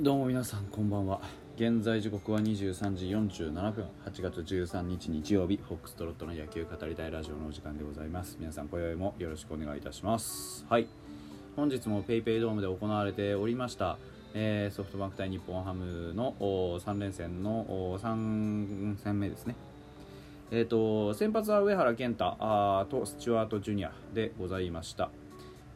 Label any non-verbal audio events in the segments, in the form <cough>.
どうも皆さんこんばんは。現在時刻は23時47分。8月13日日曜日フォックストロットの野球語りたいラジオのお時間でございます。皆さん今宵もよろしくお願いいたします。はい。本日も PayPay ドームで行われておりました。えー、ソフトバンク対日本ハムの3連戦の3戦目ですね。えーと、先発は上原健太あとスチュワート・ジュニアでございました。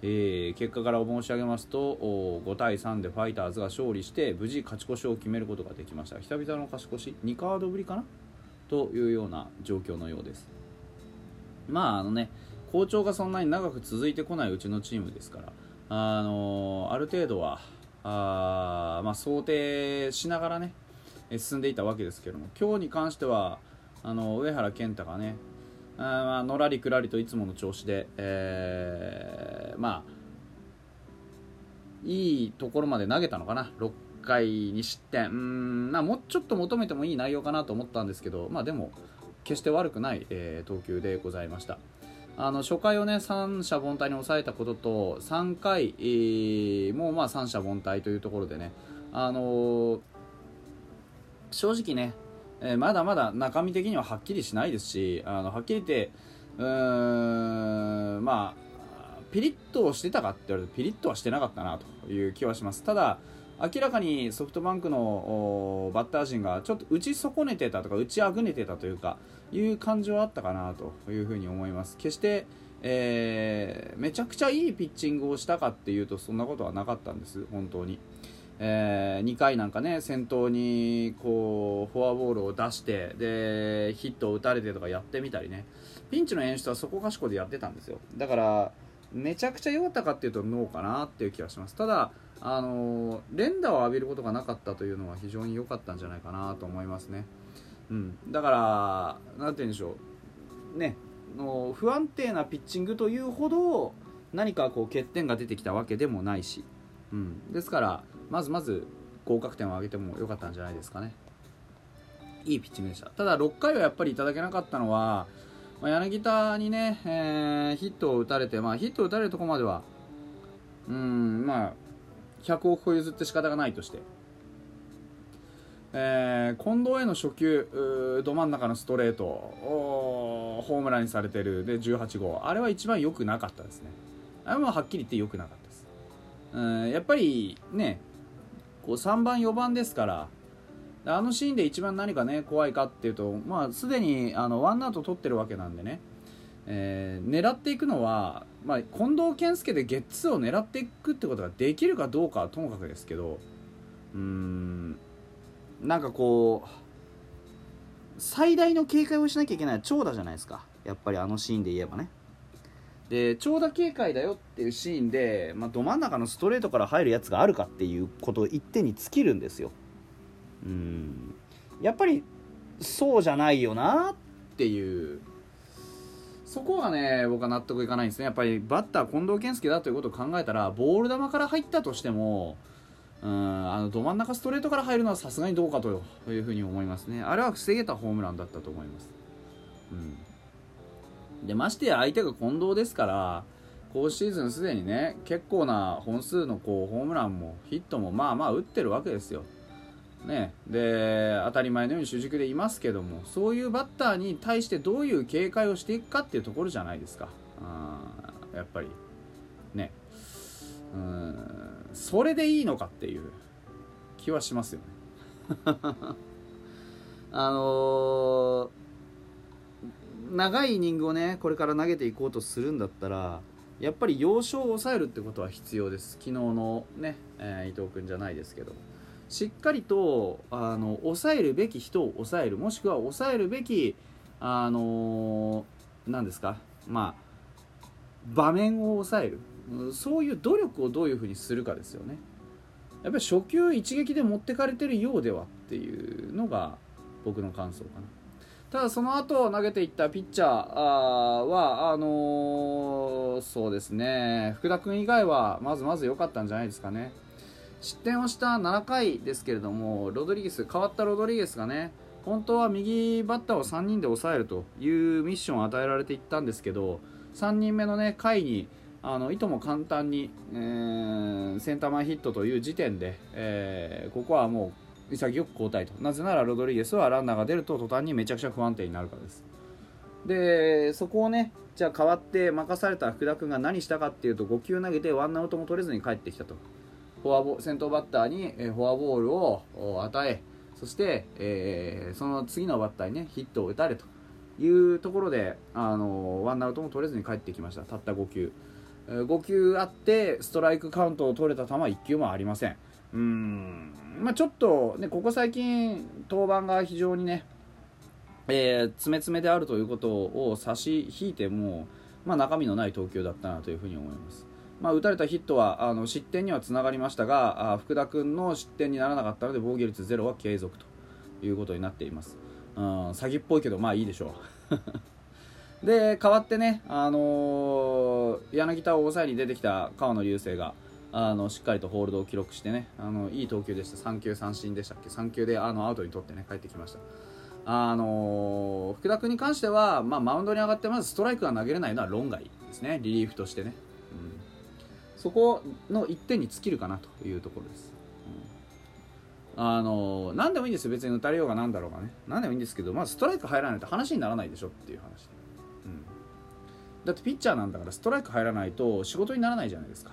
えー、結果から申し上げますと5対3でファイターズが勝利して無事勝ち越しを決めることができました。久々の勝ち越し2カードぶりかな？というような状況のようです。まああのね好調がそんなに長く続いてこないうちのチームですからあのー、ある程度はあ、まあ、想定しながらね進んでいたわけですけども今日に関してはあの上原健太がねあまあのらりくらりといつもの調子で、えー、まあいいところまで投げたのかな。6回に失点。うんまあもうちょっと求めてもいい内容かなと思ったんですけどまあでも決して悪くない、えー、投球でございました。あの初回をね三者凡退に抑えたことと3回、えー、もうまあ三者凡退というところでねあのー、正直ねえー、まだまだ中身的にははっきりしないですしあのはっきり言ってうーんまあピリッとしてたかって言われるとピリッとはしてなかったなという気はしますただ明らかにソフトバンクのバッター陣がちょっと打ち損ねてたとか打ちあぐねてたというかいう感情はあったかなというふうに思います決して、えー、めちゃくちゃいいピッチングをしたかっていうとそんなことはなかったんです本当に。えー、2回なんかね先頭にこうフォアボールを出してでヒットを打たれてとかやってみたりね。ピンチの演出はそこかしこでやってたんですよ。だからめちゃくちゃ良かったかっていうとノーかなっていう気がします。ただあの連打を浴びることがなかったというのは非常に良かったんじゃないかなと思いますね、うん、だから何て言うんでしょう。ね。の不安定なピッチングというほど何かこう欠点が出てきたわけでもないし、うん、ですからまずまず合格点を上げてもよかったんじゃないですかね。いいピッチングでした。ただ6回はやっぱりいただけなかったのは、まあ、柳田にね、えー、ヒットを打たれて、まあ、ヒットを打たれるとこまではうんまあ100億個譲って仕方がないとして、えー、近藤への初球ど真ん中のストレートホームランにされてるで18号。あれは一番良くなかったですね。あれははっきり言って良くなかったです。うんやっぱりねこう3番、4番ですからあのシーンで一番何かね怖いかっていうと、まあ、すでにあのワンアウト取ってるわけなんでね、えー、狙っていくのは、まあ、近藤健介でゲッツーを狙っていくってことができるかどうかはともかくですけどうーんなんかこう最大の警戒をしなきゃいけない長打じゃないですか。やっぱりあのシーンで言えばね。で長打警戒だよっていうシーンで、まあ、ど真ん中のストレートから入るやつがあるかっていうことを一点に尽きるんですよ。うん。やっぱりそうじゃないよなっていう。そこがね僕は納得いかないんですね。やっぱりバッター近藤健介だということを考えたらボール球から入ったとしてもうんあのど真ん中ストレートから入るのはさすがにどうかというふうに思いますね。あれは防げたホームランだったと思います。うん。でましてや相手が近藤ですから今シーズンすでにね結構な本数のこうホームランもヒットもまあまあ打ってるわけですよ。ね、で当たり前のように主軸でいますけどもそういうバッターに対してどういう警戒をしていくかっていうところじゃないですか。あやっぱり。ね。うんそれでいいのかっていう気はしますよね。<laughs> あのー長いイニングをねこれから投げていこうとするんだったらやっぱり要所を抑えるってことは必要です。昨日のね、えー、伊藤君じゃないですけど。しっかりとあの抑えるべき人を抑える。もしくは抑えるべきあの何ですか？まあ場面を抑える。そういう努力をどういうふうにするかですよね。やっぱり初球一撃で持ってかれてるようではっていうのが僕の感想かな。ただその後投げていったピッチャーはあのー、そうですね。福田君以外はまずまず良かったんじゃないですかね。失点をした7回ですけれどもロドリゲス変わったロドリゲスがね本当は右バッターを3人で抑えるというミッションを与えられていったんですけど3人目のね回に、あのいとも簡単に、えー、センター前ヒットという時点で、えー、ここはもう潔く交代と。なぜならロドリゲスはランナーが出ると途端にめちゃくちゃ不安定になるからです。でそこをねじゃあ代わって任された福田君が何したかっていうと5球投げてワンアウトも取れずに帰ってきたと。フォアボ先頭バッターにフォアボールを与えそして、えー、その次のバッターにねヒットを打たれと。いうところであのワンアウトも取れずに帰ってきました。たった5球。5球あってストライクカウントを取れた球は1球もありません。うん。まあ、ちょっと、ね、ここ最近登板が非常にねえー、詰め詰めであるということを差し引いても、まあ、中身のない投球だったなというふうに思います。まあ、打たれたヒットはあの失点にはつながりましたがあ福田君の失点にならなかったので防御率ゼロは継続ということになっています、うん、詐欺っぽいけどまあいいでしょう。<laughs> で代わってね、あのー、柳田を抑えに出てきた川野流星があのしっかりとホールドを記録してねあのいい投球でした。3球三振でしたっけ？3球であのアウトに取ってね帰ってきました。あの福田君に関しては、まあ、マウンドに上がってまずストライクが投げれないのは論外ですね。リリーフとしてね、うん、そこの1点に尽きるかなというところです、うん、あの何でもいいんですよ。別に打たれようが何だろうがね。何でもいいんですけどまずストライク入らないと話にならないでしょっていう話、うん、だってピッチャーなんだからストライク入らないと仕事にならないじゃないですか。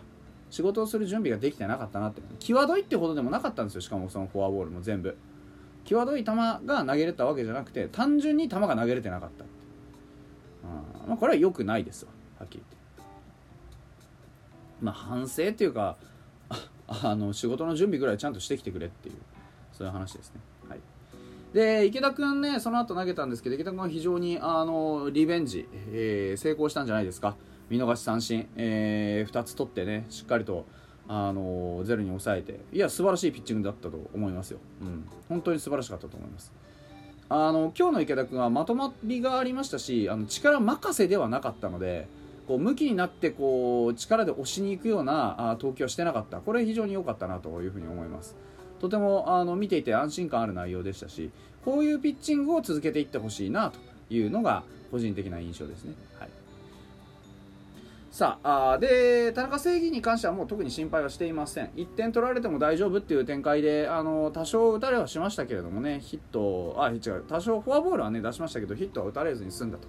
仕事をする準備ができてなかったなって。際どいってほどでもなかったんですよしかもそのフォアボールも全部。際どい球が投げれたわけじゃなくて単純に球が投げれてなかったあまあ、これは良くないですわ。はっきり言って。まあ反省っていうか <laughs> あの仕事の準備ぐらいちゃんとしてきてくれっていうそういう話ですね。はい。で池田君ねその後投げたんですけど池田君は非常にあのリベンジ、えー、成功したんじゃないですか。見逃し三振、えー、2つ取ってねしっかりとあのゼロに抑えて。いや素晴らしいピッチングだったと思いますよ、うん、本当に素晴らしかったと思います。あの今日の池田君はまとまりがありましたしあの力任せではなかったのでこう向きになってこう力で押しに行くようなあ投球はしてなかった。これは非常に良かったなというふうに思います。とてもあの見ていて安心感ある内容でしたしこういうピッチングを続けていってほしいなというのが個人的な印象ですね。はい。さあで田中正義に関してはもう特に心配はしていません1点取られても大丈夫っていう展開であの多少打たれはしましたけれどもねヒットあ違う多少フォアボールはね出しましたけどヒットは打たれずに済んだと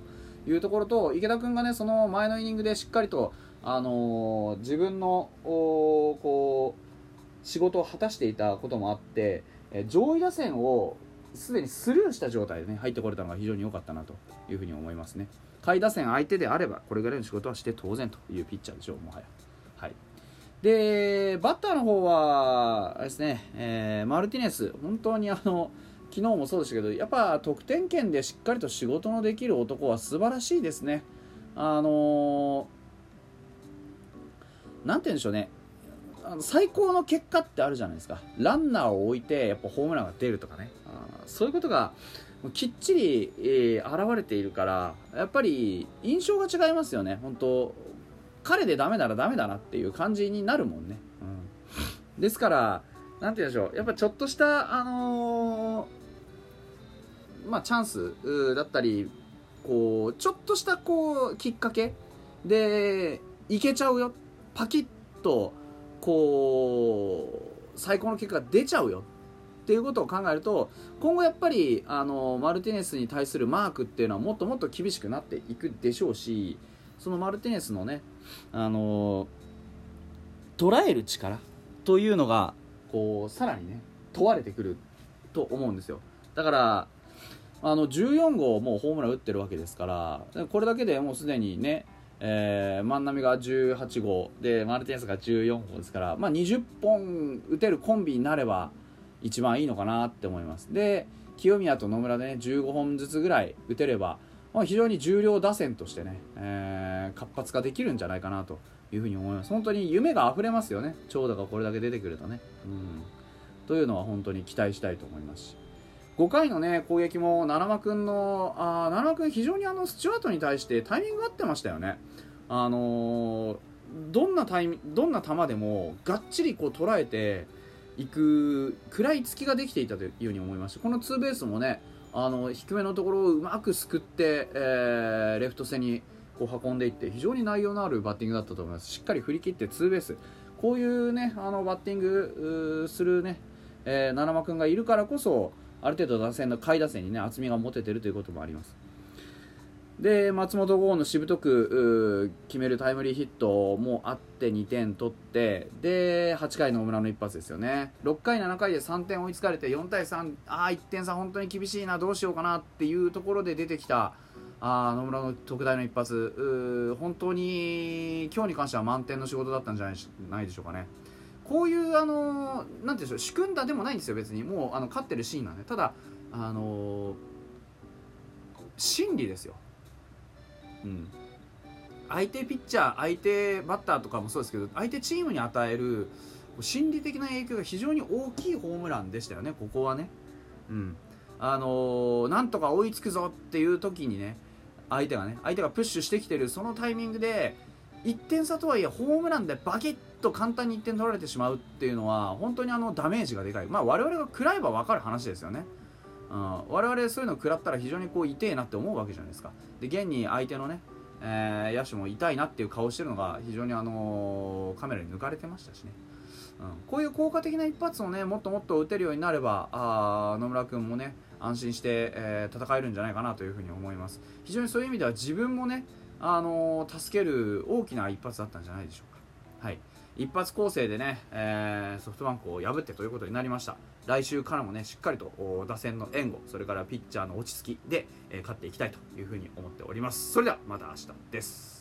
いうところと池田君がねその前のイニングでしっかりとあの自分のこう仕事を果たしていたこともあって上位打線をすでにスルーした状態でね入ってこれたのが非常に良かったなというふうに思いますね。下位打線相手であればこれぐらいの仕事はして当然というピッチャーでしょうもはや。はい、でバッターの方はあれですね、えー、マルティネス本当にあの昨日もそうでしたけどやっぱ得点圏でしっかりと仕事のできる男は素晴らしいですね。あのなんて言うんでしょうねあの最高の結果ってあるじゃないですか。ランナーを置いてやっぱホームランが出るとかね。あそういうことがきっちり、えー、現れているからやっぱり印象が違いますよね。本当彼でダメならダメだなっていう感じになるもんね、うん、ですからなんて言うんでしょう。やっぱちょっとしたあのー、まあチャンスだったりこうちょっとしたこうきっかけでいけちゃうよ。パキッとこう最高の結果が出ちゃうよっていうことを考えると今後やっぱりあのマルティネスに対するマークっていうのはもっともっと厳しくなっていくでしょうしそのマルティネスのねあの捉える力というのがこうさらにね問われてくると思うんですよ。だからあの14号もうホームラン打ってるわけですからこれだけでもうすでにねえー、万波が18号でマルティネスが14号ですから、まあ、20本打てるコンビになれば一番いいのかなって思います。で清宮と野村でね15本ずつぐらい打てれば、まあ、非常に重量打線としてね、えー、活発化できるんじゃないかなというふうに思います。本当に夢が溢れますよね。長打がこれだけ出てくるとね。うん。というのは本当に期待したいと思いますし。5回のね攻撃も奈良間君のあ奈良間君非常にあのスチュワートに対してタイミング合ってましたよね。あのー、どんなタイミどんな球でもがっちりこう捉えていく食らいつきができていたというふうに思いました。このツーベースもねあの低めのところをうまくすくって、えー、レフト線にこう運んでいって非常に内容のあるバッティングだったと思います。しっかり振り切ってツーベース。こういうねあのバッティングするね、えー、七間君がいるからこそある程度打線の下位打線にね厚みが持ててるということもあります。で松本剛のしぶとく決めるタイムリーヒットもあって2点取ってで8回の大村の一発ですよね。6回、7回で3点追いつかれて4対3ああ1点差本当に厳しいなどうしようかなっていうところで出てきたあ野村の特大の一発。本当に今日に関しては満点の仕事だったんじゃないでしょうかね。こういうあのなんていうんでしょう仕組んだでもないんですよ別に。もうあの勝ってるシーンなんで。ただあの心理ですよ。うん、相手ピッチャー相手バッターとかもそうですけど相手チームに与える心理的な影響が非常に大きいホームランでしたよね、ここはね。うん。あのー、なんとか追いつくぞっていう時にね、相手がね、相手がプッシュしてきてるそのタイミングで、1点差とはいえ、ホームランでバキッと簡単に1点取られてしまうっていうのは、本当にあのダメージがでかい。まあ、我々が食らえば分かる話ですよね。うん、我々そういうの食らったら非常にこう痛えなって思うわけじゃないですか。で現に相手のね、えー、野手も痛いなっていう顔してるのが非常にあのー、カメラに抜かれてましたしね、うん、こういう効果的な一発をねもっともっと打てるようになればあ野村君もね安心して、えー、戦えるんじゃないかなというふうに思います。非常にそういう意味では自分もね、あの助ける大きな一発だったんじゃないでしょうか。はい。一発攻勢でね、えー、ソフトバンクを破ってということになりました。来週からもねしっかりと打線の援護それからピッチャーの落ち着きで、えー、勝っていきたいというふうに思っております。それではまた明日です。